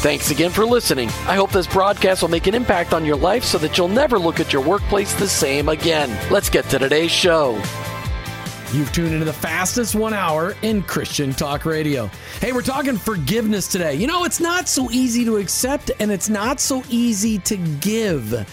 Thanks again for listening. I hope this broadcast will make an impact on your life so that you'll never look at your workplace the same again. Let's get to today's show. You've tuned into the fastest one hour in Christian Talk Radio. Hey, we're talking forgiveness today. You know, it's not so easy to accept and it's not so easy to give.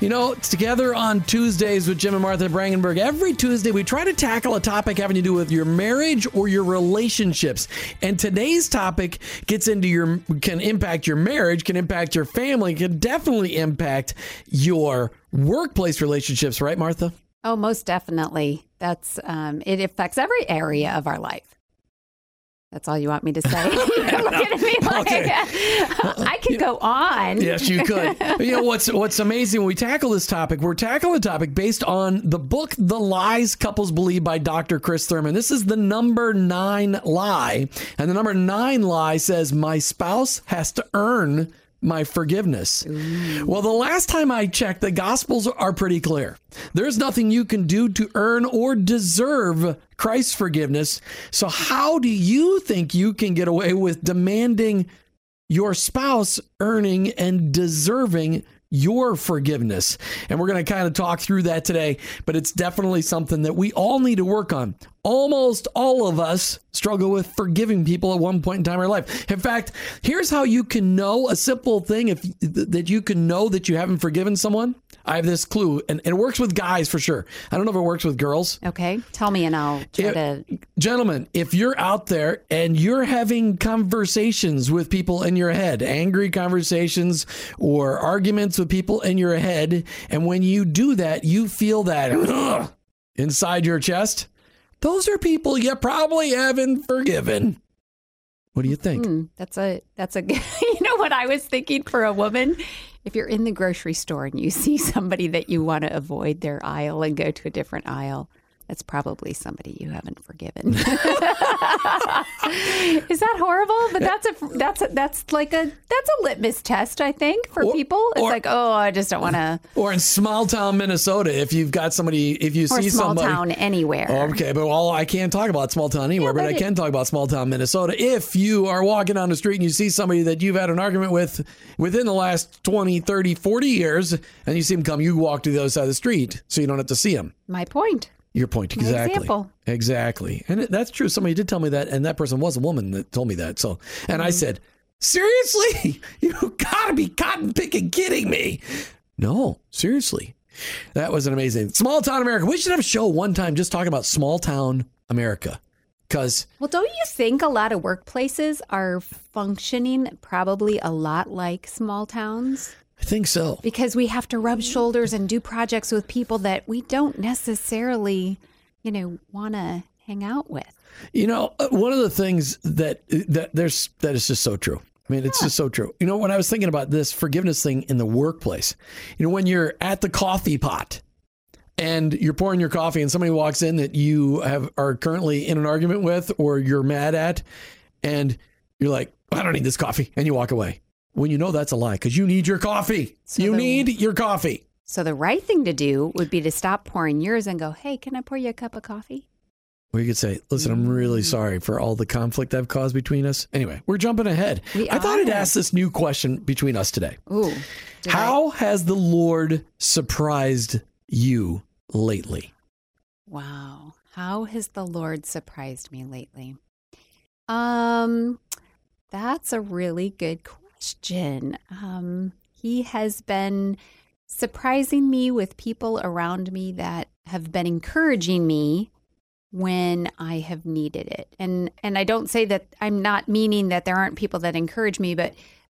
You know, together on Tuesdays with Jim and Martha Brangenberg, every Tuesday we try to tackle a topic having to do with your marriage or your relationships. And today's topic gets into your, can impact your marriage, can impact your family, can definitely impact your workplace relationships, right, Martha? Oh, most definitely. That's um, it affects every area of our life. That's all you want me to say. You're looking at me like Okay. I could go on. Yes, you could. you know what's what's amazing when we tackle this topic, we're tackling the topic based on the book The Lies Couples Believe by Dr. Chris Thurman. This is the number 9 lie. And the number 9 lie says my spouse has to earn my forgiveness. Well, the last time I checked, the gospels are pretty clear. There's nothing you can do to earn or deserve Christ's forgiveness. So how do you think you can get away with demanding your spouse earning and deserving your forgiveness. And we're going to kind of talk through that today, but it's definitely something that we all need to work on. Almost all of us struggle with forgiving people at one point in time in our life. In fact, here's how you can know a simple thing if that you can know that you haven't forgiven someone. I have this clue, and, and it works with guys for sure. I don't know if it works with girls. Okay, tell me, and I'll try If- to. gentlemen, if you're out there and you're having conversations with people in your head, angry conversations or arguments with people in your head, and when you do that, you feel that "Ugh," inside your chest, those are people you probably haven't forgiven. What do you think? Hmm, that's a that's a. You know what I was thinking for a woman. If you're in the grocery store and you see somebody that you want to avoid their aisle and go to a different aisle, that's probably somebody you haven't forgiven. Is that horrible? But that's a that's a, that's like a that's a litmus test, I think, for Or- people. It's or- like, oh, I just don't want to. Or in small town Minnesota, if you've got somebody, if you Or see small somebody, town anywhere. Okay, but well, I can't talk about small town anywhere, but, but I can talk about small town Minnesota. If you are walking down the street and you see somebody that you've had an argument with within the last 20, 30, 40 years, and you see them come, you walk to the other side of the street so you don't have to see them. My point. Your point, exactly. Exactly. And that's true. Somebody did tell me that, and that person was a woman that told me that. So, and Mm-hmm. I said, seriously? You gotta be cotton picking kidding me. No, seriously. That was an amazing small town America. We should have a show one time just talking about small town America. Because Well, don't you think a lot of workplaces are functioning probably a lot like small towns? I think so. Because we have to rub shoulders and do projects with people that we don't necessarily, you know, want to hang out with. You know, uh, one of the things that that there's that is just so true. I mean, it's just so true. You know, when I was thinking about this forgiveness thing in the workplace, you know, when you're at the coffee pot and you're pouring your coffee and somebody walks in that you have are currently in an argument with or you're mad at and you're like, I don't need this coffee and you walk away. When you know that's a lie cuz you need your coffee. So you the- need your coffee. So the right thing to do would be to stop pouring yours and go, "Hey, can I pour you a cup of coffee?" Or you could say, listen, I'm really sorry for all the conflict I've caused between us. Anyway, we're jumping ahead. We I thought I'd ask this new question between us today. Ooh. did I- How has the Lord surprised you lately? Wow. How has the Lord surprised me lately? Um that's a really good question. Um he has been surprising me with people around me that have been encouraging me when I have needed it. And and I don't say that I'm not meaning that there aren't people that encourage me, but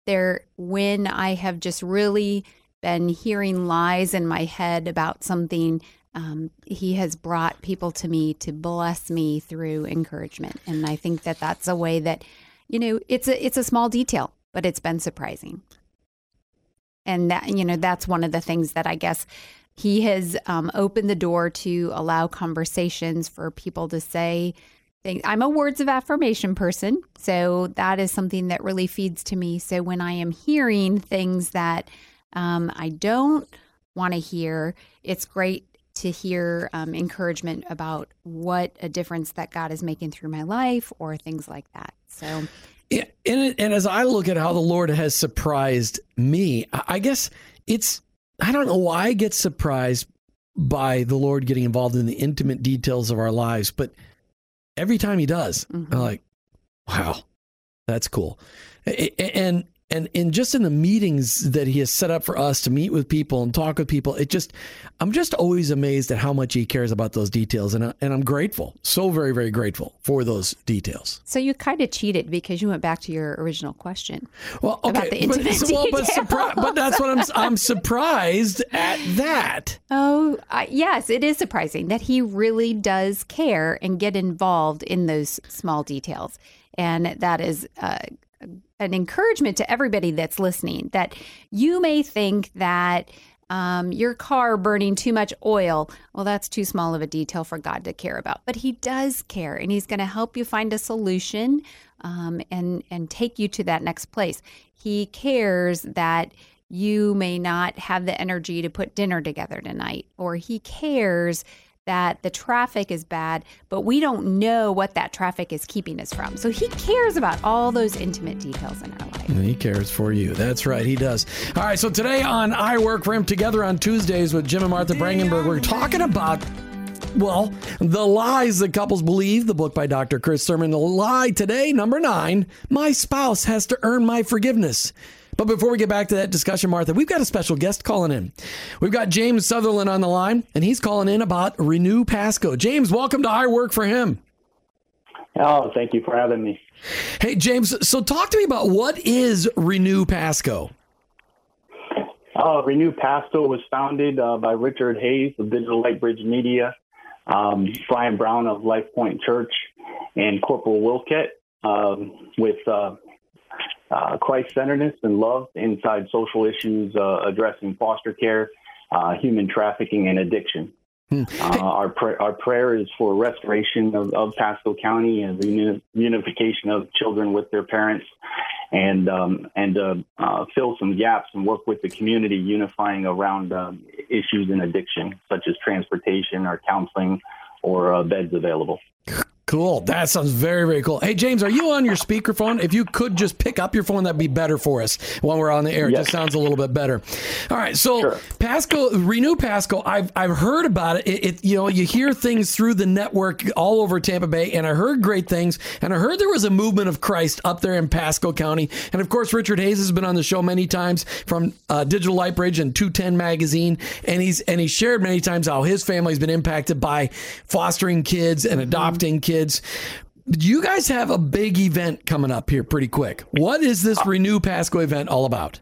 there when I have just really been hearing lies in my head about something um, he has brought people to me to bless me through encouragement. And i think that that's a way that you know it's a it's a small detail but it's been surprising and that you know that's one of the things that i guess he has um, opened the door to allow conversations for people to say things. i'm a words of affirmation person so that is something that really feeds to me so when i am hearing things that um, i don't want to hear it's great to hear um, encouragement about what a difference that God is making through my life or things like that. So, and, and as I look at how the Lord has surprised me, I guess it's, I don't know why I get surprised by the Lord getting involved in the intimate details of our lives, but every time He does, mm-hmm. I'm like, wow, that's cool. And and in just in the meetings that he has set up for us to meet with people and talk with people it just i'm just always amazed at how much he cares about those details. And, I, uh, and i'm grateful so very very grateful for those details. So you kind of cheated because you went back to your original question well okay about the intimate but, well, but, surpri- but, that's what i'm i'm surprised at that. Oh uh, yes it is surprising that he really does care and get involved in those small details. And that is uh, an encouragement to everybody that's listening that you may think that um, your car burning too much oil, well, that's too small of a detail for God to care about. But He does care, and He's going to help you find a solution um, and and take you to that next place. He cares that you may not have the energy to put dinner together tonight, or He cares that the traffic is bad, but we don't know what that traffic is keeping us from. So he cares about all those intimate details in our life. And he cares for you. That's right, he does. All right, so today on I Work for Him Together on Tuesdays with Jim and Martha Brangenberg, we're talking about well, the lies that couples believe, the book by Dr. Chris Thurman. The lie today, number nine, my spouse has to earn my forgiveness. But before we get back to that discussion, Martha, we've got a special guest calling in. We've got James Sutherland on the line, and he's calling in about Renew Pasco. James, welcome to I Work for Him. Oh, thank you for having me. Hey, James, so talk to me about what is Renew Pasco? Uh, Renew Pasco was founded uh, by Richard Hayes of Digital Light Bridge Media, um, Brian Brown of Life Point Church, and Corporal Wilkett um, with uh, uh, Christ centeredness and love inside social issues uh, addressing foster care, uh, human trafficking, and addiction. Hmm. Uh, our, pr- our prayer is for restoration of, of Pasco County and reunification of children with their parents, and um, and uh, uh, fill some gaps and work with the community, unifying around um, issues in addiction, such as transportation or counseling or beds available. Cool. That sounds very, very cool. Hey, James, are you on your speakerphone? If you could just pick up your phone, that'd be better for us when we're on the air. It just sounds a little bit better. All right. So, sure. Pasco, Renew Pasco, I've, I've heard about it. it. it. You know, you hear things through the network all over Tampa Bay, and I heard great things. And I heard there was a movement of Christ up there in Pasco County. And of course, Richard Hayes has been on the show many times from uh, Digital Lightbridge and 210 Magazine. And he's, and he shared many times how his family's been impacted by fostering kids and mm-hmm. adopting kids kids. You guys have a big event coming up here pretty quick. What is this uh, Renew Pasco event all about?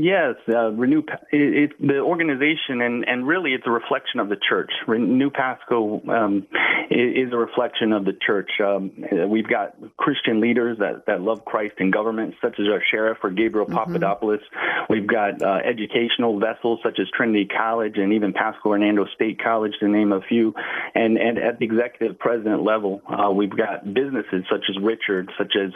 Yes, uh, Renew it, it, the organization, and, and really it's a reflection of the church. Renew Pasco um, is a reflection of the church. Um, we've got Christian leaders that, that love Christ in government, such as our sheriff or Gabriel mm-hmm. Papadopoulos. We've got uh, educational vessels such as Trinity College and even Pasco Hernando State College, to name a few. And, and at the executive president level, uh, we've got businesses such as Richard, such as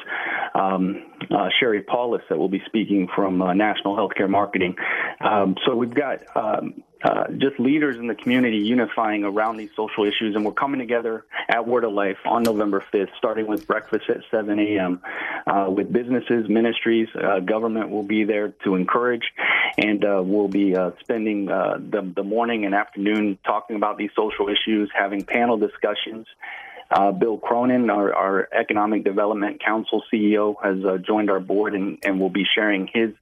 um, uh, Sherry Paulus that will be speaking from uh, National Healthcare Marketing. Um, so we've got um, uh, just leaders in the community unifying around these social issues, and we're coming together at Word of Life on November 5th, starting with breakfast at 7 a.m. Uh, with businesses, ministries, uh, government will be there to encourage, and uh, we'll be uh, spending uh, the, the morning and afternoon talking about these social issues, having panel discussions. Uh, Bill Cronin, our, our, Economic Development Council CEO, has uh, joined our board and, and will be sharing his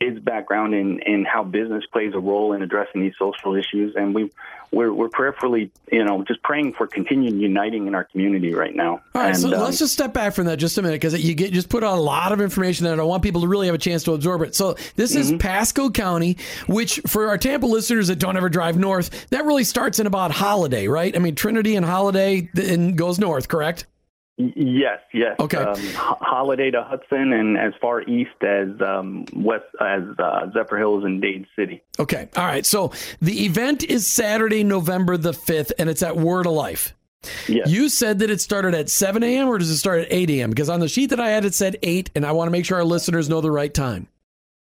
his background in, in how business plays a role in addressing these social issues, and we we're, we're prayerfully, you know, just praying for continued uniting in our community right now. All right, and, so um, let's just step back from that just a minute because you get just put out a lot of information that I want people to really have a chance to absorb it. So this is Mm-hmm. Pasco County, which for our Tampa listeners that don't ever drive north, that really starts in about Holiday, right? I mean Trinity and Holiday and goes north, correct? Yes, yes. Okay. Um, Holiday to Hudson, and as far east as um, west as uh, Zephyrhills and Dade City. Okay. All right. So the event is Saturday, November the 5th, and it's at Word of Life. Yes. You said that it started at 7 a.m. or does it start at 8 a.m.? Because on the sheet that I had, it said 8, and I want to make sure our listeners know the right time.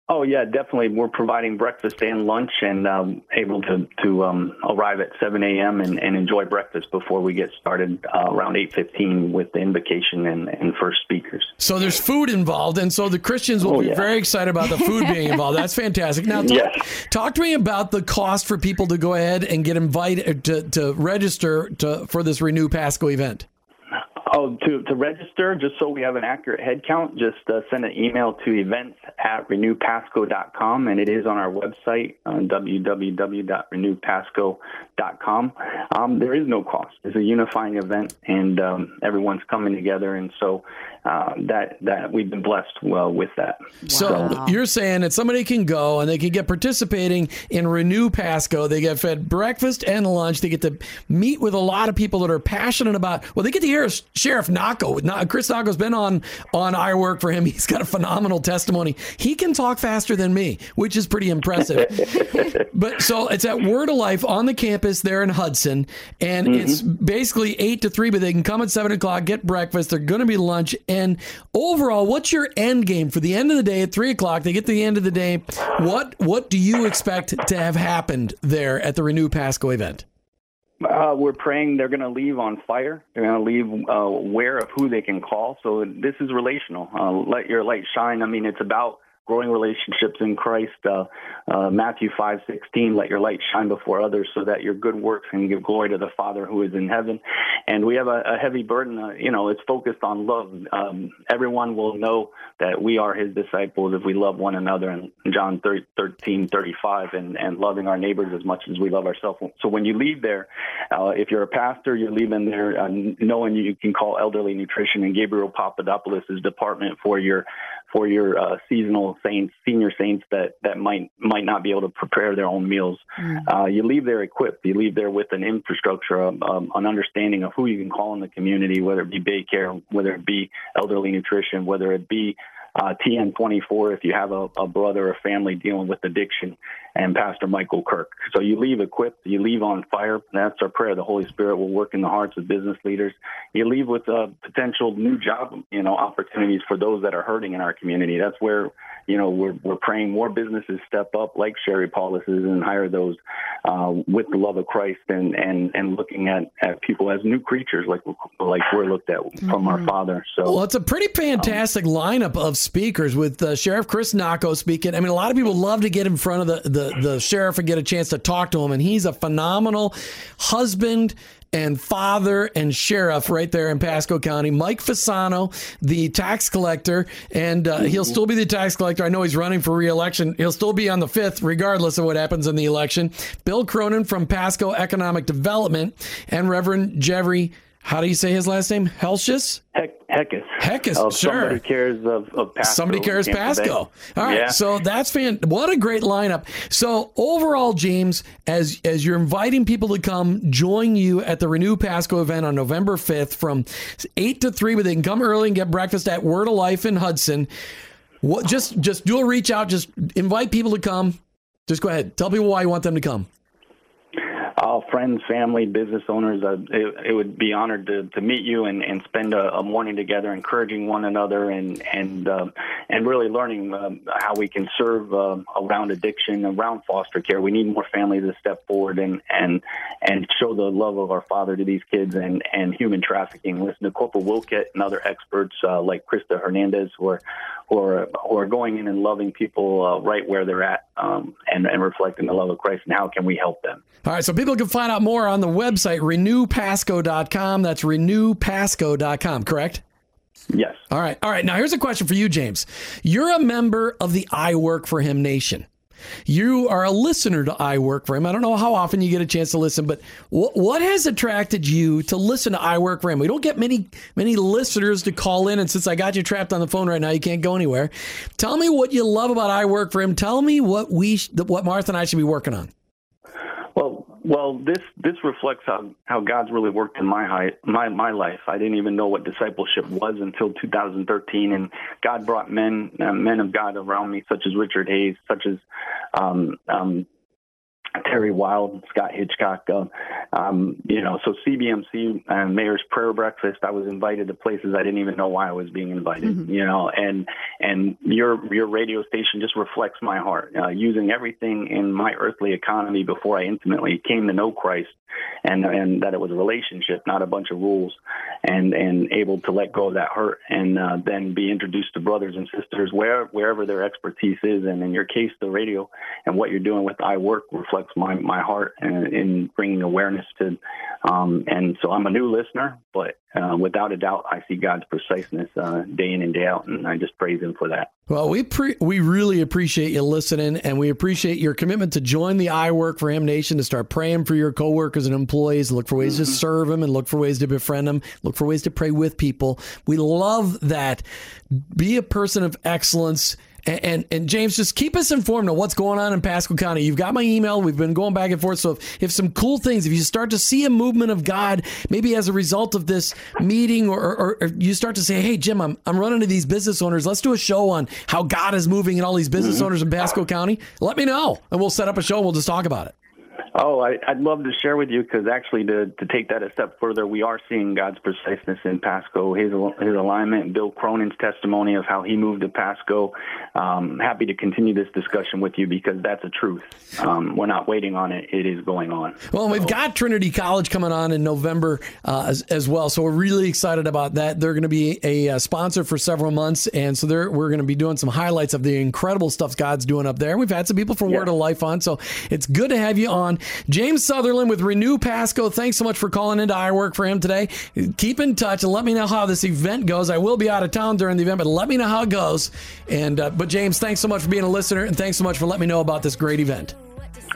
Oh yeah, definitely. We're providing breakfast and lunch, and um, able to to um, arrive at 7 a.m. And, and enjoy breakfast before we get started uh, around 8:15 with the invocation and, and first speakers. So there's food involved, and so the Christians will Oh, be yeah. very excited about the food being involved. That's fantastic. Now, talk, Yes. talk to me about the cost for people to go ahead and get invited to, to register to, for this Renew Pasco event. Oh, to, to register, just so we have an accurate head count, just uh, send an email to events at renewpasco.com, and it is on our website, uh, www.renewpasco.com. Um, there is no cost. It's a unifying event, and um, everyone's coming together, and so uh, that that we've been blessed well with that. So you're saying that somebody can go and they can get participating in Renew Pasco. They get fed breakfast and lunch. They get to meet with a lot of people that are passionate about. Well, they get to hear Sheriff Nocco. Chris Nocco's been on on I Work for him. He's got a phenomenal testimony. He can talk faster than me, which is pretty impressive. but so it's at Word of Life on the campus there in Hudson, and it's basically eight to three. But they can come at seven o'clock, get breakfast. They're going to be lunch. And overall, what's your end game for the end of the day at three o'clock? They get to the end of the day. What what do you expect to have happened there at the Renew Pasco event? Uh, we're praying they're going to leave on fire. They're going to leave uh, aware of who they can call. So this is relational. Uh, let your light shine. I mean, it's about growing relationships in Christ. Uh, uh, Matthew five sixteen. Let your light shine before others, so that your good works can give glory to the Father who is in heaven. And we have a, a heavy burden. Uh, you know, it's focused on love. Um, everyone will know that we are His disciples if we love one another. And John 13, 35, and, and loving our neighbors as much as we love ourselves. So when you leave there, uh, if you're a pastor, you're leaving there uh, knowing you can call elderly nutrition and Gabriel Papadopoulos' department for your for your uh, seasonal saints, senior saints that, that might might not be able to prepare their own meals. Uh, you leave there equipped. You leave there with an infrastructure, of, um, an understanding of who you can call in the community, whether it be daycare, whether it be elderly nutrition, whether it be uh, TN24 if you have a, a brother or family dealing with addiction, and Pastor Michael Kirk. So you leave equipped, you leave on fire. That's our prayer. The Holy Spirit will work in the hearts of business leaders. You leave with uh, potential new job, you know, opportunities for those that are hurting in our community. That's where, you know, we're, we're praying more businesses step up like Sherry Paulus's and hire those uh, with the love of Christ and, and, and looking at, at people as new creatures like, like we're looked at from our Father. So Well, it's a pretty fantastic lineup of speakers with uh, Sheriff Chris Nocco speaking. I mean, a lot of people love to get in front of the, the, the sheriff and get a chance to talk to him, and he's a phenomenal husband and father and sheriff right there in Pasco County. Mike Fasano, the tax collector, and uh, he'll still be the tax collector. I know he's running for reelection. He'll still be on the fifth, regardless of what happens in the election. Bill Cronin from Pasco Economic Development, and Reverend Jeffrey. How do you say his last name? Heck, Heckus. Heckus, Oh, sure. Somebody cares of, of Pasco. Somebody cares Pasco. All right, Yeah. so that's fan. What a great lineup. So overall, James, as as you're inviting people to come join you at the Renew Pasco event on November 5th from eight to three, but they can come early and get breakfast at Word of Life in Hudson. What? Just just do a reach out. Just invite people to come. Just go ahead. Tell people why you want them to come. Uh, friends, family, business owners. Uh, it, it would be honored to, to meet you and, and spend a, a morning together, encouraging one another and and um, and really learning um, how we can serve um around addiction, around foster care. We need more families to step forward and and and show the love of our Father to these kids and and human trafficking. Listen to Corporal Wilkett and other experts uh, like Krista Hernandez who are who are, who are going in and loving people uh, right where they're at um, and and reflecting the love of Christ. And how can we help them? All right, so people can find out more on the website renewpasco.com. That's renewpasco.com, correct? Yes. All right. All right. Now, here's a question for you, James. You're a member of the I Work for Him Nation. You are a listener to I Work for Him. I don't know how often you get a chance to listen, but what, what has attracted you to listen to I Work for Him? We don't get many many listeners to call in, and since I got you trapped on the phone right now, you can't go anywhere. Tell me what you love about I Work for Him. Tell me what we what Martha and I should be working on. Well, this this reflects how, how God's really worked in my high, my my life. I didn't even know what discipleship was until 2013, and God brought men uh, men of God around me, such as Richard Hayes, such as um, um, Terry Wild, Scott Hitchcock, uh, um, you know, so CBMC, uh, Mayor's Prayer Breakfast. I was invited to places I didn't even know why I was being invited. Mm-hmm. You know, and and your your radio station just reflects my heart. Uh, using everything in my earthly economy before I intimately came to know Christ, and and that it was a relationship, not a bunch of rules, and and able to let go of that hurt, and uh, then be introduced to brothers and sisters where wherever their expertise is, and in your case, the radio and what you're doing with I Work reflects my my heart and in bringing awareness to. Um, and so I'm a new listener, but uh, without a doubt, I see God's preciseness uh, day in and day out, and I just praise Him for that. Well, we pre- we really appreciate you listening, and we appreciate your commitment to join the I Work for Him Nation to start praying for your coworkers and employees, look for ways mm-hmm. to serve them, and look for ways to befriend them, look for ways to pray with people. We love that. Be a person of excellence and, and, and James, just keep us informed on what's going on in Pasco County. You've got my email. We've been going back and forth. So if, if some cool things, if you start to see a movement of God, maybe as a result of this meeting, or, or, or you start to say, "Hey, Jim, I'm I'm running to these business owners. Let's do a show on how God is moving in all these business mm-hmm. owners in Pasco County." Let me know, and we'll set up a show. and We'll just talk about it. Oh, I, would love to share with you because actually, to, to take that a step further, we are seeing God's preciseness in Pasco. His his alignment, Bill Cronin's testimony of how he moved to Pasco. Um, happy to continue this discussion with you because that's a truth. Um, we're not waiting on it; it is going on. Well, so. we've got Trinity College coming on in November uh, as, as, well, so we're really excited about that. They're going to be a, a, sponsor for several months, and so we're going to be doing some highlights of the incredible stuff God's doing up there. We've had some people from yeah. Word of Life on, so it's good to have you on. James Sutherland with Renew Pasco. Thanks so much for calling into I Work for him today. Keep in touch and let me know how this event goes. I will be out of town during the event, but let me know how it goes. And uh, but James, thanks so much for being a listener, and thanks so much for letting me know about this great event.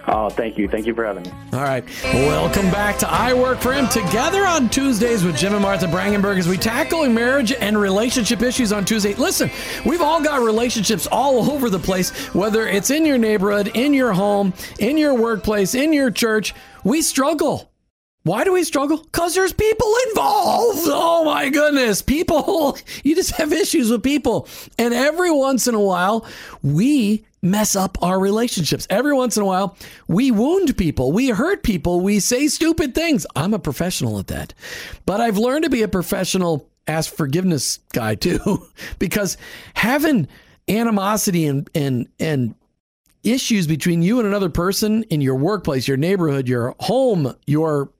Oh, thank you. Thank you for having me. All right. Welcome back to I Work for Him together on Tuesdays with Jim and Martha Brangenberg as we tackle marriage and relationship issues on Tuesday. Listen, we've all got relationships all over the place, whether it's in your neighborhood, in your home, in your workplace, in your church. We struggle. Why do we struggle? Because there's people involved. Oh my goodness. People, you just have issues with people. And every once in a while, we mess up our relationships. Every once in a while, we wound people, we hurt people, we say stupid things. I'm a professional at that. But I've learned to be a professional ask forgiveness guy too, because having animosity and and and issues between you and another person in your workplace, your neighborhood, your home, your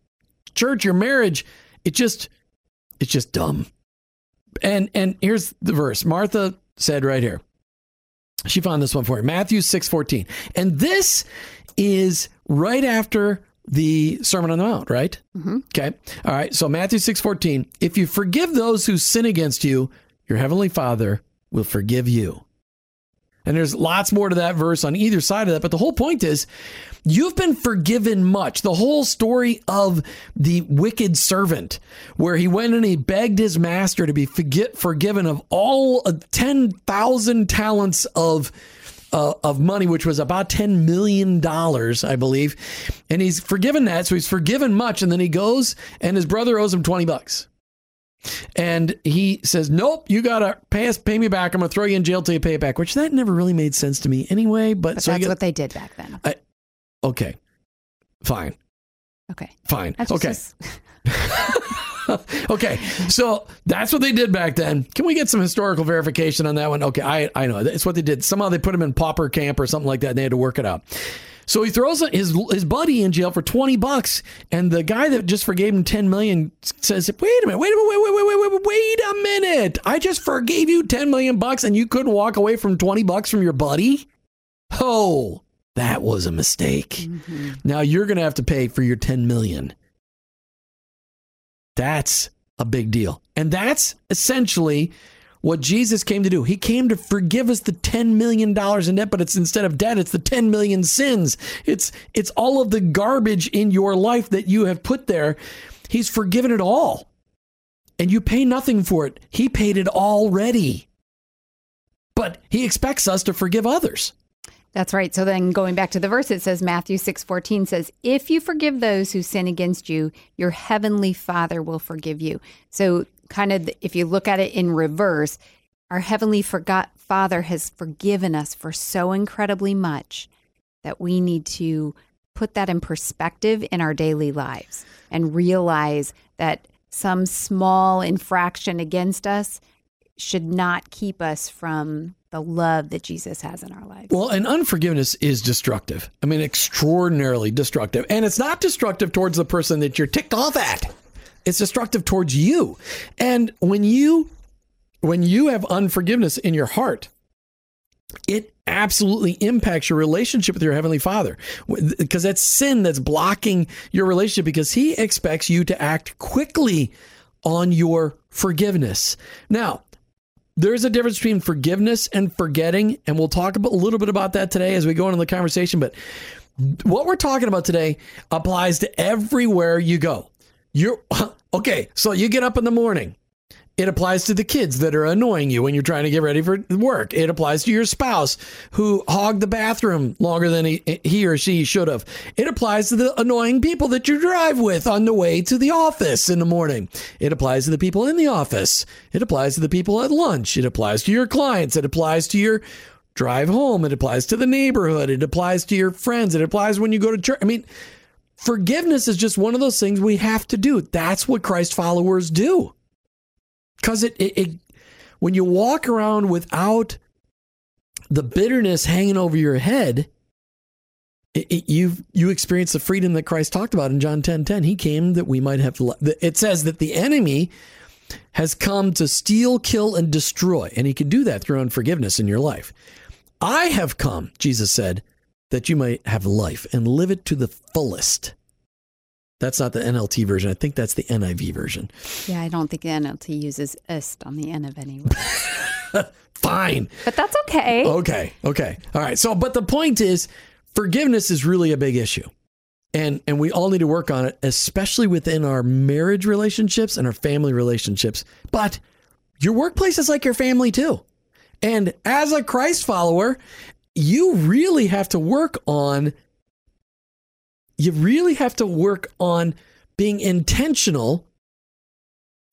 church, your marriage, it just it's just dumb. And and here's the verse. Martha said right here. She found this one for you. Matthew 6:14. And this is right after the Sermon on the Mount, right? Mm-hmm. Okay. All right. So Matthew 6:14, if you forgive those who sin against you, your heavenly Father will forgive you. And there's lots more to that verse on either side of that, but the whole point is You've been forgiven much. The whole story of the wicked servant, where he went and he begged his master to be forget, forgiven of all 10,000 talents of uh, of money, which was about $10 million, I believe. And he's forgiven that. So he's forgiven much. And then he goes and his brother owes him 20 bucks. And he says, Nope, you got to pay us, pay me back. I'm going to throw you in jail till you pay it back, which that never really made sense to me anyway. But, but so that's what they did back then. I, Okay. Fine. Okay. Fine. Okay. okay. So that's what they did back then. Can we get some historical verification on that one? Okay. I, I know. It's what they did. Somehow they put him in pauper camp or something like that and they had to work it out. So he throws his his buddy in jail for 20 bucks and the guy that just forgave him 10 million says, "Wait a minute. Wait a minute. Wait, wait, wait, wait, wait, wait a minute. I just forgave you 10 million bucks and you couldn't walk away from 20 bucks from your buddy?" Oh, that was a mistake. Mm-hmm. Now you're going to have to pay for your 10 million. That's a big deal. And that's essentially what Jesus came to do. He came to forgive us the 10 million dollars in debt, but it's instead of debt, it's the 10 million sins. It's it's all of the garbage in your life that you have put there. He's forgiven it all. And you pay nothing for it. He paid it already. But he expects us to forgive others. That's right. So then going back to the verse, it says Matthew 6 14 says, If you forgive those who sin against you, your heavenly Father will forgive you. So, kind of, if you look at it in reverse, our heavenly forgot Father has forgiven us for so incredibly much that we need to put that in perspective in our daily lives and realize that some small infraction against us should not keep us from the love that Jesus has in our lives. Well, and unforgiveness is destructive. I mean, extraordinarily destructive. And it's not destructive towards the person that you're ticked off at. It's destructive towards you. And when you when you have unforgiveness in your heart, it absolutely impacts your relationship with your heavenly father because that's sin that's blocking your relationship because he expects you to act quickly on your forgiveness. Now, there's a difference between forgiveness and forgetting, and we'll talk a little bit about that today as we go into the conversation. But what we're talking about today applies to everywhere you go. You're okay. So you get up in the morning. It applies to the kids that are annoying you when you're trying to get ready for work. It applies to your spouse who hogged the bathroom longer than he, he or she should have. It applies to the annoying people that you drive with on the way to the office in the morning. It applies to the people in the office. It applies to the people at lunch. It applies to your clients. It applies to your drive home. It applies to the neighborhood. It applies to your friends. It applies when you go to church. I mean, forgiveness is just one of those things we have to do. That's what Christ followers do because it, it, it when you walk around without the bitterness hanging over your head, it, you you experience the freedom that Christ talked about in John 10 10. He came that we might have. It says that the enemy has come to steal, kill, and destroy, and he can do that through unforgiveness in your life. I have come, Jesus said, that you might have life and live it to the fullest. That's not the NLT version. I think that's the NIV version. Yeah, I don't think the NLT uses ist on the end of any Fine. But that's okay. Okay. Okay. All right. So, but the point is, forgiveness is really a big issue. And, and we all need to work on it, especially within our marriage relationships and our family relationships. But your workplace is like your family too. And as a Christ follower, you really have to work on you really have to work on being intentional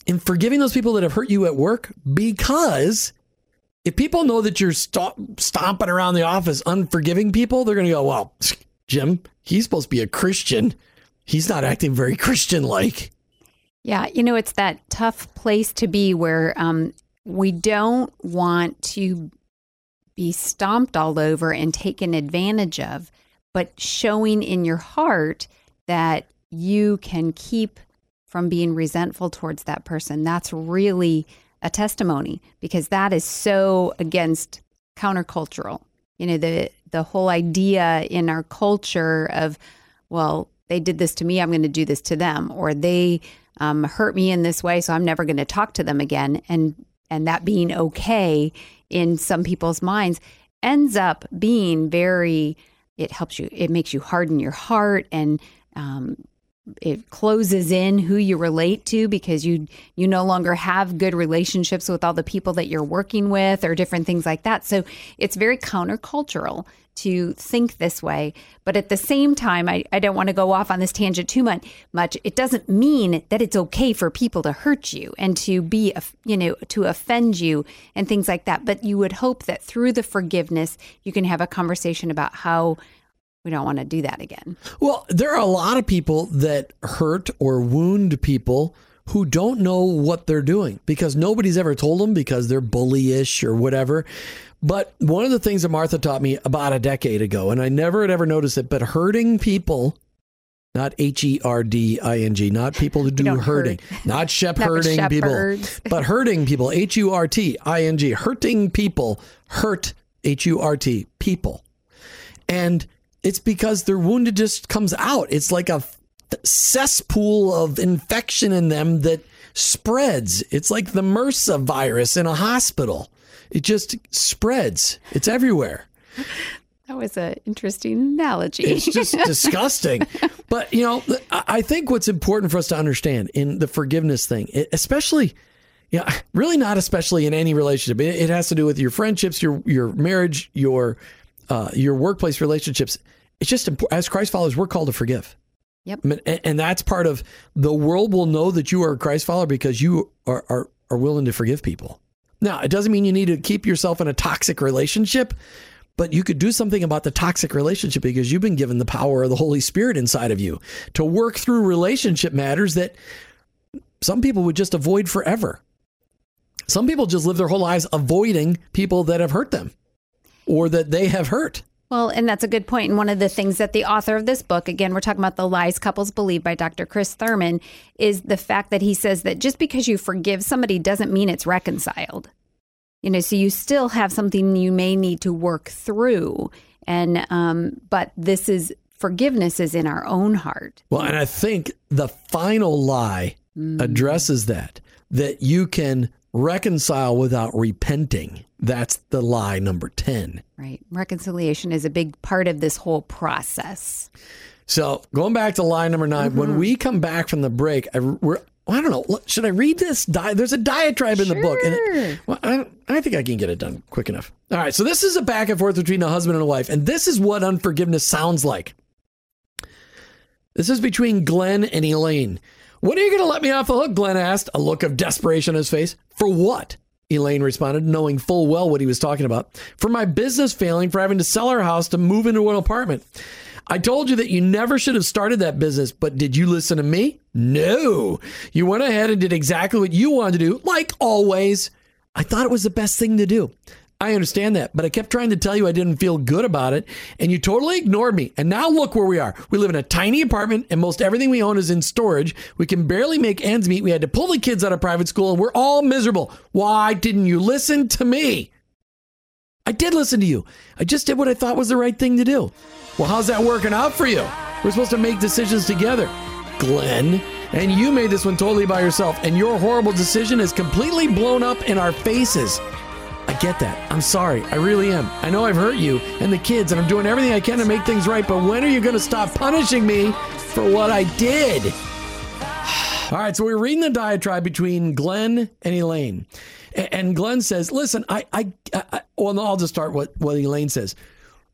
in forgiving those people that have hurt you at work because if people know that you're st- stomping around the office unforgiving people, they're going to go, well, Jim, he's supposed to be a Christian. He's not acting very Christian like. Yeah, you know, it's that tough place to be where um, we don't want to be stomped all over and taken advantage of but showing in your heart that you can keep from being resentful towards that person. That's really a testimony because that is so against countercultural. You know, the the whole idea in our culture of, well, they did this to me, I'm going to do this to them, or they um, hurt me in this way, so I'm never going to talk to them again, and and that being okay in some people's minds ends up being very it helps you it makes you harden your heart and um, it closes in who you relate to because you you no longer have good relationships with all the people that you're working with or different things like that. So it's very countercultural to think this way. But at the same time i, I don't want to go off on this tangent too much much. It doesn't mean that it's okay for people to hurt you and to be you know to offend you and things like that. But you would hope that through the forgiveness you can have a conversation about how we don't want to do that again. Well, there are a lot of people that hurt or wound people who don't know what they're doing because nobody's ever told them because they're bullyish or whatever. But one of the things that Martha taught me about a decade ago, and I never had ever noticed it, but hurting people, not H E R D I N G, not people who do hurting, hurt. not shep hurting people, but hurting people, H U R T I N G, hurting people, hurt H U R T people. And it's because their wound just comes out. It's like a cesspool of infection in them that spreads. It's like the MRSA virus in a hospital. It just spreads. It's everywhere. That was an interesting analogy. It's just disgusting. But, you know, I think what's important for us to understand in the forgiveness thing, especially, you know, really not especially in any relationship, it has to do with your friendships, your, your marriage, your, uh, your workplace relationships. It's just, as Christ followers, we're called to forgive. Yep. I mean, and that's part of the world will know that you are a Christ follower because you are, are, are willing to forgive people. Now, it doesn't mean you need to keep yourself in a toxic relationship, but you could do something about the toxic relationship because you've been given the power of the Holy Spirit inside of you to work through relationship matters that some people would just avoid forever. Some people just live their whole lives avoiding people that have hurt them or that they have hurt. Well, and that's a good point. And one of the things that the author of this book, again, we're talking about the lies couples believe by Dr. Chris Thurman, is the fact that he says that just because you forgive somebody doesn't mean it's reconciled. You know, so you still have something you may need to work through. And, um, but this is forgiveness is in our own heart. Well, and I think the final lie mm. addresses that, that you can reconcile without repenting. That's the lie number 10. Right. Reconciliation is a big part of this whole process. So going back to lie number 9 mm-hmm. when we come back from the break, I, we're I don't know. Should I read this? There's a diatribe in the book. And it, well, I, I think I can get it done quick enough. All right. So this is a back and forth between a husband and a wife. And this is what unforgiveness sounds like. This is between Glenn and Elaine. When are you going to let me off the hook? Glenn asked, a look of desperation on his face. For what? Elaine responded, knowing full well what he was talking about. For my business failing, for having to sell our house to move into an apartment. I told you that you never should have started that business, but did you listen to me? No. You went ahead and did exactly what you wanted to do, like always. I thought it was the best thing to do. I understand that, but I kept trying to tell you I didn't feel good about it, and you totally ignored me. And now look where we are. We live in a tiny apartment, and most everything we own is in storage. We can barely make ends meet. We had to pull the kids out of private school, and we're all miserable. Why didn't you listen to me? I did listen to you. I just did what I thought was the right thing to do. Well, how's that working out for you? We're supposed to make decisions together. Glenn, and you made this one totally by yourself, and your horrible decision is completely blown up in our faces. I get that. I'm sorry. I really am. I know I've hurt you and the kids, and I'm doing everything I can to make things right, but when are you going to stop punishing me for what I did? All right, so we're reading the diatribe between Glenn and Elaine. And Glenn says, listen, I, I, I well, I'll just start what, what Elaine says.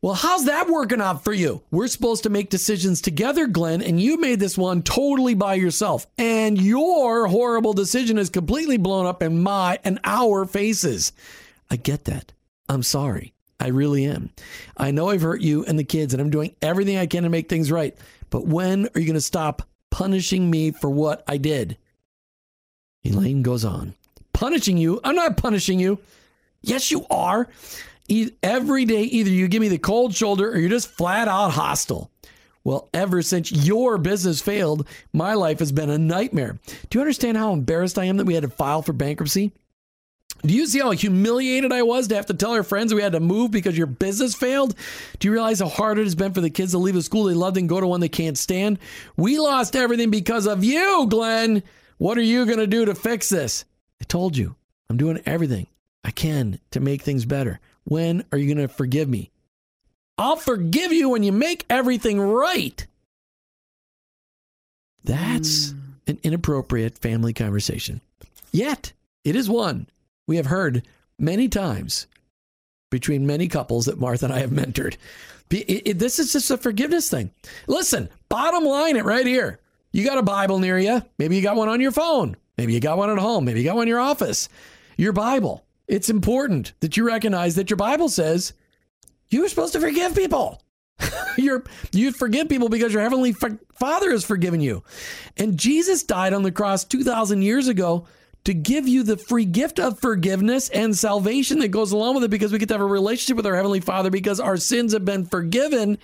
Well, how's that working out for you? We're supposed to make decisions together, Glenn, and you made this one totally by yourself. And your horrible decision is completely blown up in my and our faces. I get that. I'm sorry. I really am. I know I've hurt you and the kids, and I'm doing everything I can to make things right. But when are you going to stop punishing me for what I did? Elaine goes on. Punishing you? I'm not punishing you. Yes, you are every day, either you give me the cold shoulder or you're just flat out hostile. Well, ever since your business failed, my life has been a nightmare. Do you understand how embarrassed I am that we had to file for bankruptcy? Do you see how humiliated I was to have to tell our friends we had to move because your business failed? Do you realize how hard it has been for the kids to leave a school they loved and go to one they can't stand? We lost everything because of you, Glenn. What are you going to do to fix this? I told you, I'm doing everything I can to make things better. When are you going to forgive me? I'll forgive you when you make everything right. That's mm. an inappropriate family conversation. Yet, it is one we have heard many times between many couples that Martha and I have mentored. It, it, this is just a forgiveness thing. Listen, bottom line it right here. You got a Bible near you. Maybe you got one on your phone. Maybe you got one at home. Maybe you got one in your office. Your Bible. It's important that you recognize that your Bible says you're supposed to forgive people. you're you forgive people because your heavenly Father has forgiven you. And Jesus died on the cross 2000 years ago to give you the free gift of forgiveness and salvation that goes along with it because we get to have a relationship with our heavenly Father because our sins have been forgiven.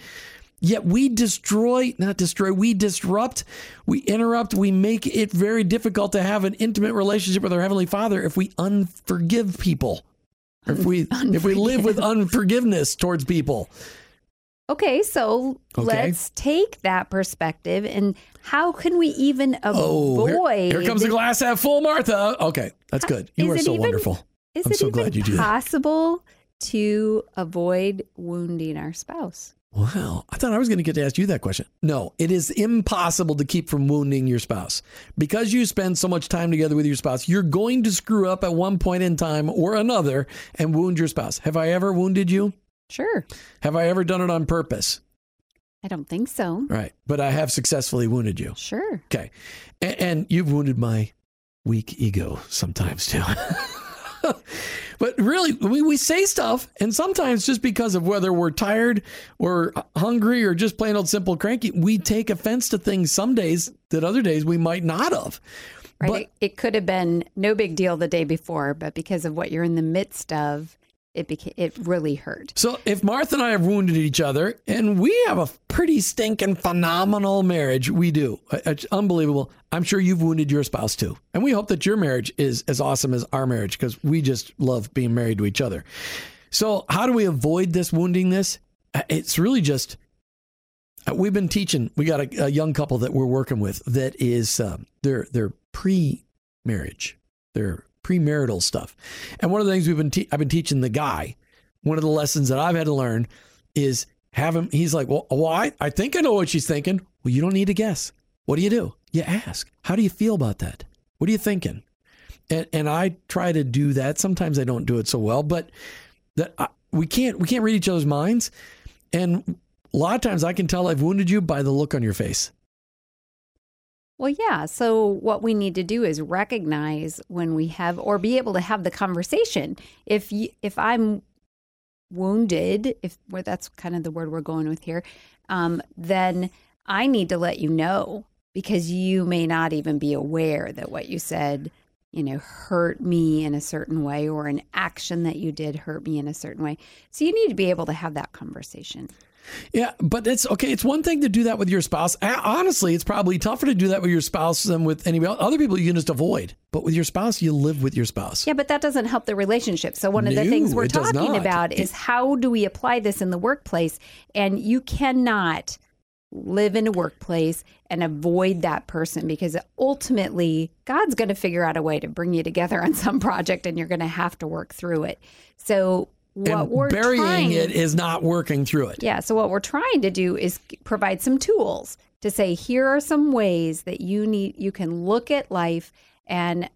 Yet we destroy, not destroy, we disrupt, we interrupt, we make it very difficult to have an intimate relationship with our Heavenly Father if we unforgive people. If we if we live with unforgiveness towards people. Okay, so Okay. let's take that perspective and how can we even Oh, here- avoid? here, comes the glass half full, Martha. Okay, that's good. You Is are so even- wonderful. Is I'm it so even glad you do that. possible to avoid wounding our spouse? Wow. I thought I was going to get to ask you that question. No, it is impossible to keep from wounding your spouse. Because you spend so much time together with your spouse, you're going to screw up at one point in time or another and wound your spouse. Have I ever wounded you? Sure. Have I ever done it on purpose? I don't think so. Right. But I have successfully wounded you. Sure. Okay. And, and you've wounded my weak ego sometimes too. but really, we, we say stuff, and sometimes just because of whether we're tired or hungry or just plain old simple cranky, we take offense to things some days that other days we might not have. Right. But- it, it could have been no big deal the day before, but because of what you're in the midst of, it it really hurt. So if Martha and I have wounded each other, and we have a pretty stinking phenomenal marriage, we do. It's unbelievable. I'm sure you've wounded your spouse too, and we hope that your marriage is as awesome as our marriage because we just love being married to each other. So how do we avoid this wounding? This Uh, it's really just uh, we've been teaching. We got a, a young couple that we're working with that is um, they're they're pre-marriage, they're premarital stuff, and one of the things we've been te- I've been teaching the guy. One of the lessons that I've had to learn is have him. He's like, well, well I, I think I know what she's thinking. Well, you don't need to guess. What do you do? You ask. How do you feel about that? What are you thinking? And and I try to do that. Sometimes I don't do it so well, but that I, we can't we can't read each other's minds. And a lot of times I can tell I've wounded you by the look on your face. Well, yeah. So what we need to do is recognize when we have, or be able to have the conversation. If you, if I'm wounded, if well, that's kind of the word we're going with here, um, then I need to let you know because you may not even be aware that what you said, you know, hurt me in a certain way, or an action that you did hurt me in a certain way. So you need to be able to have that conversation. Yeah, but it's okay. It's one thing to do that with your spouse. Honestly, it's probably tougher to do that with your spouse than with anybody else. Other people you can just avoid, but with your spouse, you live with your spouse. Yeah, but that doesn't help the relationship. So one of the things we're talking about is how do we apply this in the workplace? And you cannot live in a workplace and avoid that person because ultimately God's going to figure out a way to bring you together on some project and you're going to have to work through it. So what and we're burying trying, it is not working through it. yeah. So what we're trying to do is provide some tools to say here are some ways that you need you can look at life and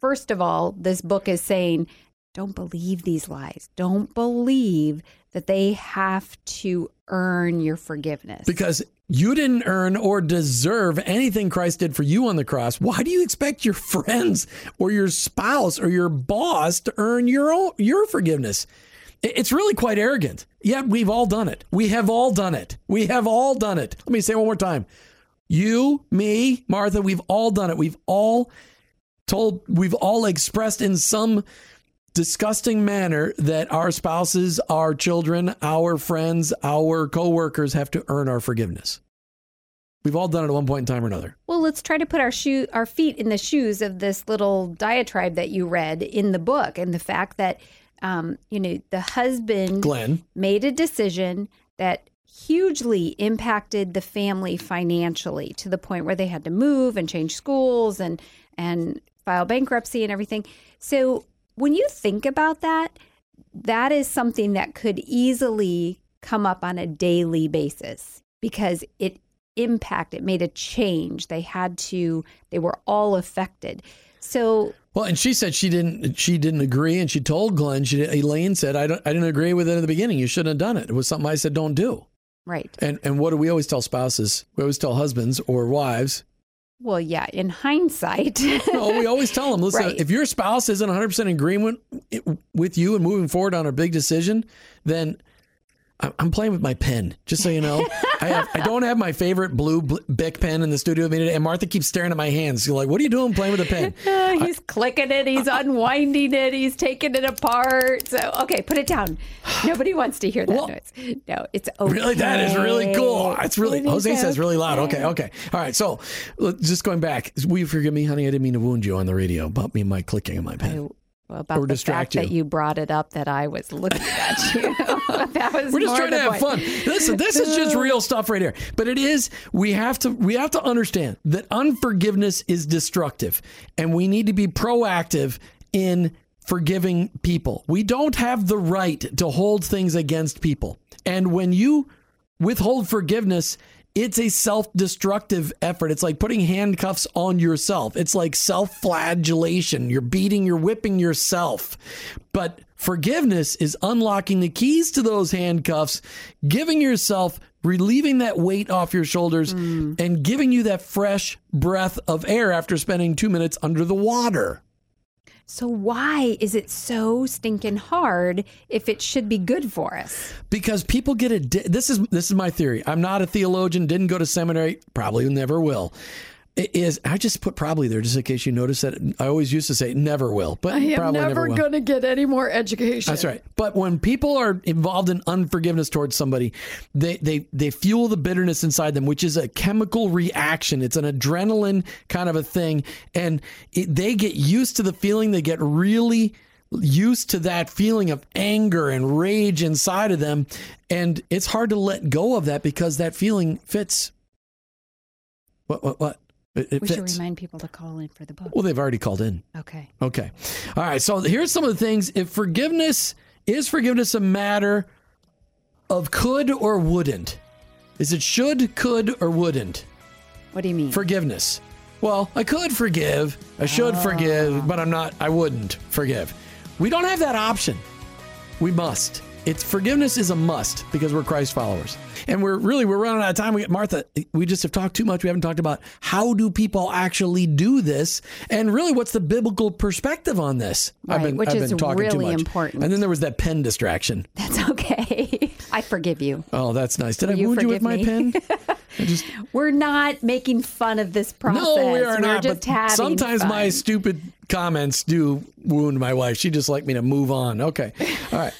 first of all, this book is saying don't believe these lies. Don't believe that they have to earn your forgiveness. Because you didn't earn or deserve anything Christ did for you on the cross. Why do you expect your friends or your spouse or your boss to earn your own, your forgiveness? It- It's really quite arrogant. Yeah, we've all done it. We have all done it. We have all done it. Let me say it one more time. You, me, Martha, we've all done it. We've all told, we've all expressed in some disgusting manner that our spouses, our children, our friends, our coworkers have to earn our forgiveness. We've all done it at one point in time or another. Well, let's try to put our shoe our feet in the shoes of this little diatribe that you read in the book and the fact that um, you know, the husband Glenn, made a decision that hugely impacted the family financially to the point where they had to move and change schools and and file bankruptcy and everything. So when you think about that, that is something that could easily come up on a daily basis because it impacted, made a change. They had to, they were all affected. So well, and she said she didn't. She didn't agree, and she told Glenn. She Elaine said, "I don't. I didn't agree with it in the beginning. You shouldn't have done it. It was something I said don't do." right. And and what do we always tell spouses? We always tell husbands or wives. Well, yeah, in hindsight. No, we always tell them, listen, Right. if your spouse isn't 100 percent in agreement with you and moving forward on a big decision, then I'm- I'm playing with my pen. Just so you know, I have, I don't have my favorite blue bl- Bic pen in the studio with me today, and Martha keeps staring at my hands. She's like, "What are you doing playing with a pen?" Uh, he's clicking it, he's unwinding it, he's taking it apart. So, okay, put it down. Nobody wants to hear that Well- noise. No, it's okay. Really, that is really cool. It's really It Jose says really loud. okay. Okay, okay, all right. So, just going back, will you forgive me, honey? I didn't mean to wound you on the radio about me and my clicking of my pen. Well, about or the fact you. that you brought it up that I was looking at you. that was We're just trying to have point. fun. Listen, this is just real stuff right here. But it is we have to we have to understand that unforgiveness is destructive and we need to be proactive in forgiving people. We don't have the right to hold things against people. And when you withhold forgiveness, it's a self destructive effort. It's like putting handcuffs on yourself. It's like self flagellation. You're beating, you're whipping yourself. But forgiveness is unlocking the keys to those handcuffs, giving yourself, relieving that weight off your shoulders, mm. and giving you that fresh breath of air after spending two minutes under the water. So why is it so stinking hard if it should be good for us? because people get it. This is this is my theory. I'm not a theologian. Didn't go to seminary. Probably never will. It Is I just put probably there just in case you notice that I always used to say never will, but probably never, going to get any more education. That's right. But when people are involved in unforgiveness towards somebody, they they they fuel the bitterness inside them, which is a chemical reaction. It's an adrenaline kind of a thing, and it, they get used to the feeling. They get really used to that feeling of anger and rage inside of them, and it's hard to let go of that because that feeling fits. What what what? It, it We should remind people to call in for the book. Well, they've already called in. Okay. Okay. All right. So here's some of the things. If forgiveness is forgiveness a matter of could or wouldn't? Is it should, could, or wouldn't? What do you mean? Forgiveness. Well, I could forgive. I should oh. forgive, but I'm not. I wouldn't forgive. We don't have that option. We must. It's forgiveness is a must because we're Christ followers. And we're really we're running out of time. We get Martha. We just have talked too much. We haven't talked about how do people actually do this, and really what's the biblical perspective on this. I've Right, been which I've is been talking too really much. important. And then there was that pen distraction. That's okay. I forgive you. Oh, that's nice. Did I wound you with forgive my me? pen? We're not making fun of this process. No, we are We're not. just but sometimes my stupid comments do wound my wife. She just like me to move on. Okay. All right.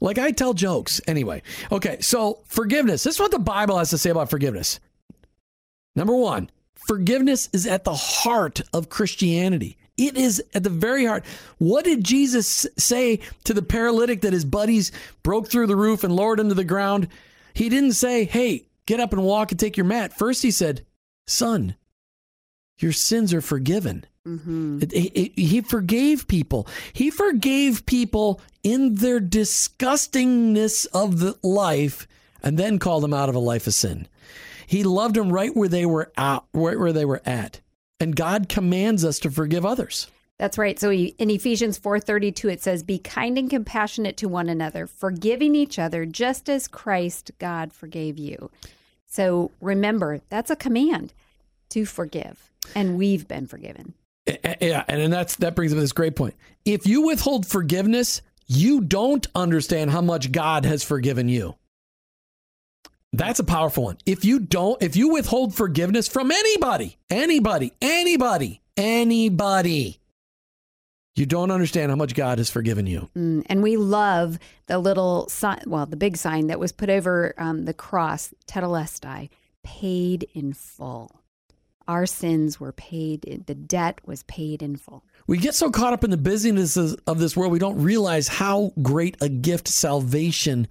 Like I tell jokes anyway. Okay. So forgiveness. This is what the Bible has to say about forgiveness. Number one, forgiveness is at the heart of Christianity. It is at the very heart. What did Jesus say to the paralytic that his buddies broke through the roof and lowered him to the ground? He didn't say, Hey, get up and walk and take your mat. First, he said, Son, your sins are forgiven. Mm-hmm. It- it- he forgave people. He forgave people in their disgustingness of the life and then called them out of a life of sin. He loved them right where they were at, right where they were at. And God commands us to forgive others. That's right. So he- in Ephesians 4:32 it says be kind and compassionate to one another, forgiving each other just as Christ God forgave you. So remember, that's a command to forgive, and we've been forgiven. Yeah, and then that's that brings up this great point. If you withhold forgiveness, you don't understand how much God has forgiven you. That's a powerful one. If you don't, if you withhold forgiveness from anybody, anybody, anybody, anybody, you don't understand how much God has forgiven you. Mm, and we love the little sign, well, the big sign that was put over um, the cross, Tetelestai, paid in full. Our sins were paid, the debt was paid in full. We get so caught up in the busyness of this world, we don't realize how great a gift salvation,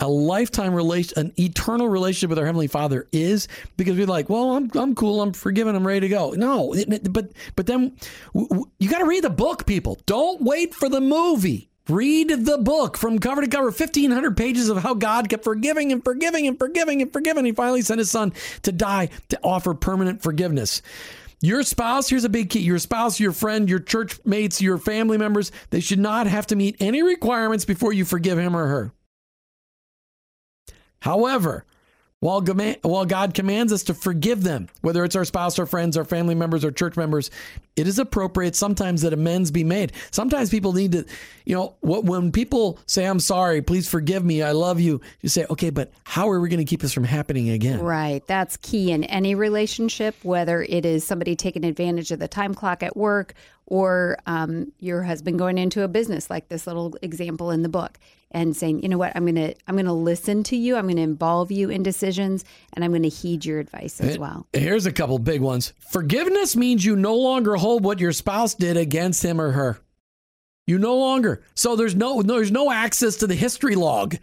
a lifetime relation, an eternal relationship with our Heavenly Father is. Because we're like, well, I'm I'm cool, I'm forgiven, I'm ready to go. No, but but then w- w- you got to read the book, people. Don't wait for the movie. Read the book from cover to cover, 1,500 pages of how God kept forgiving and forgiving and forgiving and forgiving. He finally sent his son to die to offer permanent forgiveness. Your spouse, here's a big key your spouse, your friend, your church mates, your family members, they should not have to meet any requirements before you forgive him or her. However, while, God commands us to forgive them, whether it's our spouse, our friends, our family members, or church members, it is appropriate sometimes that amends be made. Sometimes people need to, you know, when people say, I'm sorry, please forgive me, I love you, you say, okay, but how are we going to keep this from happening again? Right. That's key in any relationship, whether it is somebody taking advantage of the time clock at work or um, your husband going into a business like this little example in the book and saying, you know what, I'm going to I'm going to listen to you, I'm going to involve you in decisions and I'm going to heed your advice as well. Here's a couple big ones. Forgiveness means you no longer hold what your spouse did against him or her. You no longer. So there's no there's no access to the history log.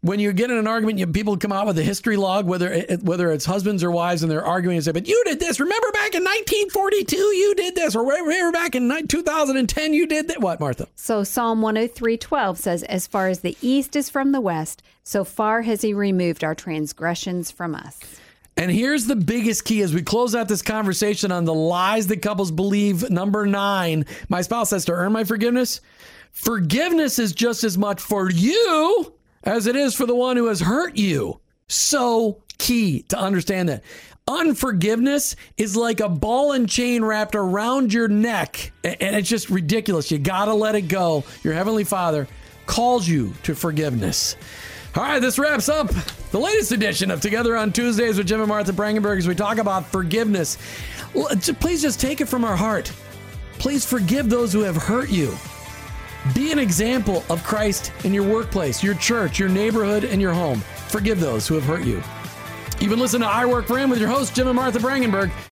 When you get in an argument, you, people come out with a history log, whether it, whether it's husbands or wives, and they're arguing and say, "But you did this. Remember back in 1942, you did this, or remember back in 2010, you did that." What, Martha? So Psalm 103:12 says, "As far as the east is from the west, so far has He removed our transgressions from us." And here's the biggest key as we close out this conversation on the lies that couples believe. Number nine, my spouse has to earn my forgiveness. Forgiveness is just as much for you as it is for the one who has hurt you. So key to understand that. Unforgiveness is like a ball and chain wrapped around your neck, and it's just ridiculous. You got to let it go. Your Heavenly Father calls you to forgiveness. All right, this wraps up the latest edition of Together on Tuesdays with Jim and Martha Brangenberg as we talk about forgiveness. Please just take it from our heart. Please forgive those who have hurt you. Be an example of Christ in your workplace, your church, your neighborhood, and your home. Forgive those who have hurt you. You've been listening to I Work for Him with your host, Jim and Martha Brangenberg.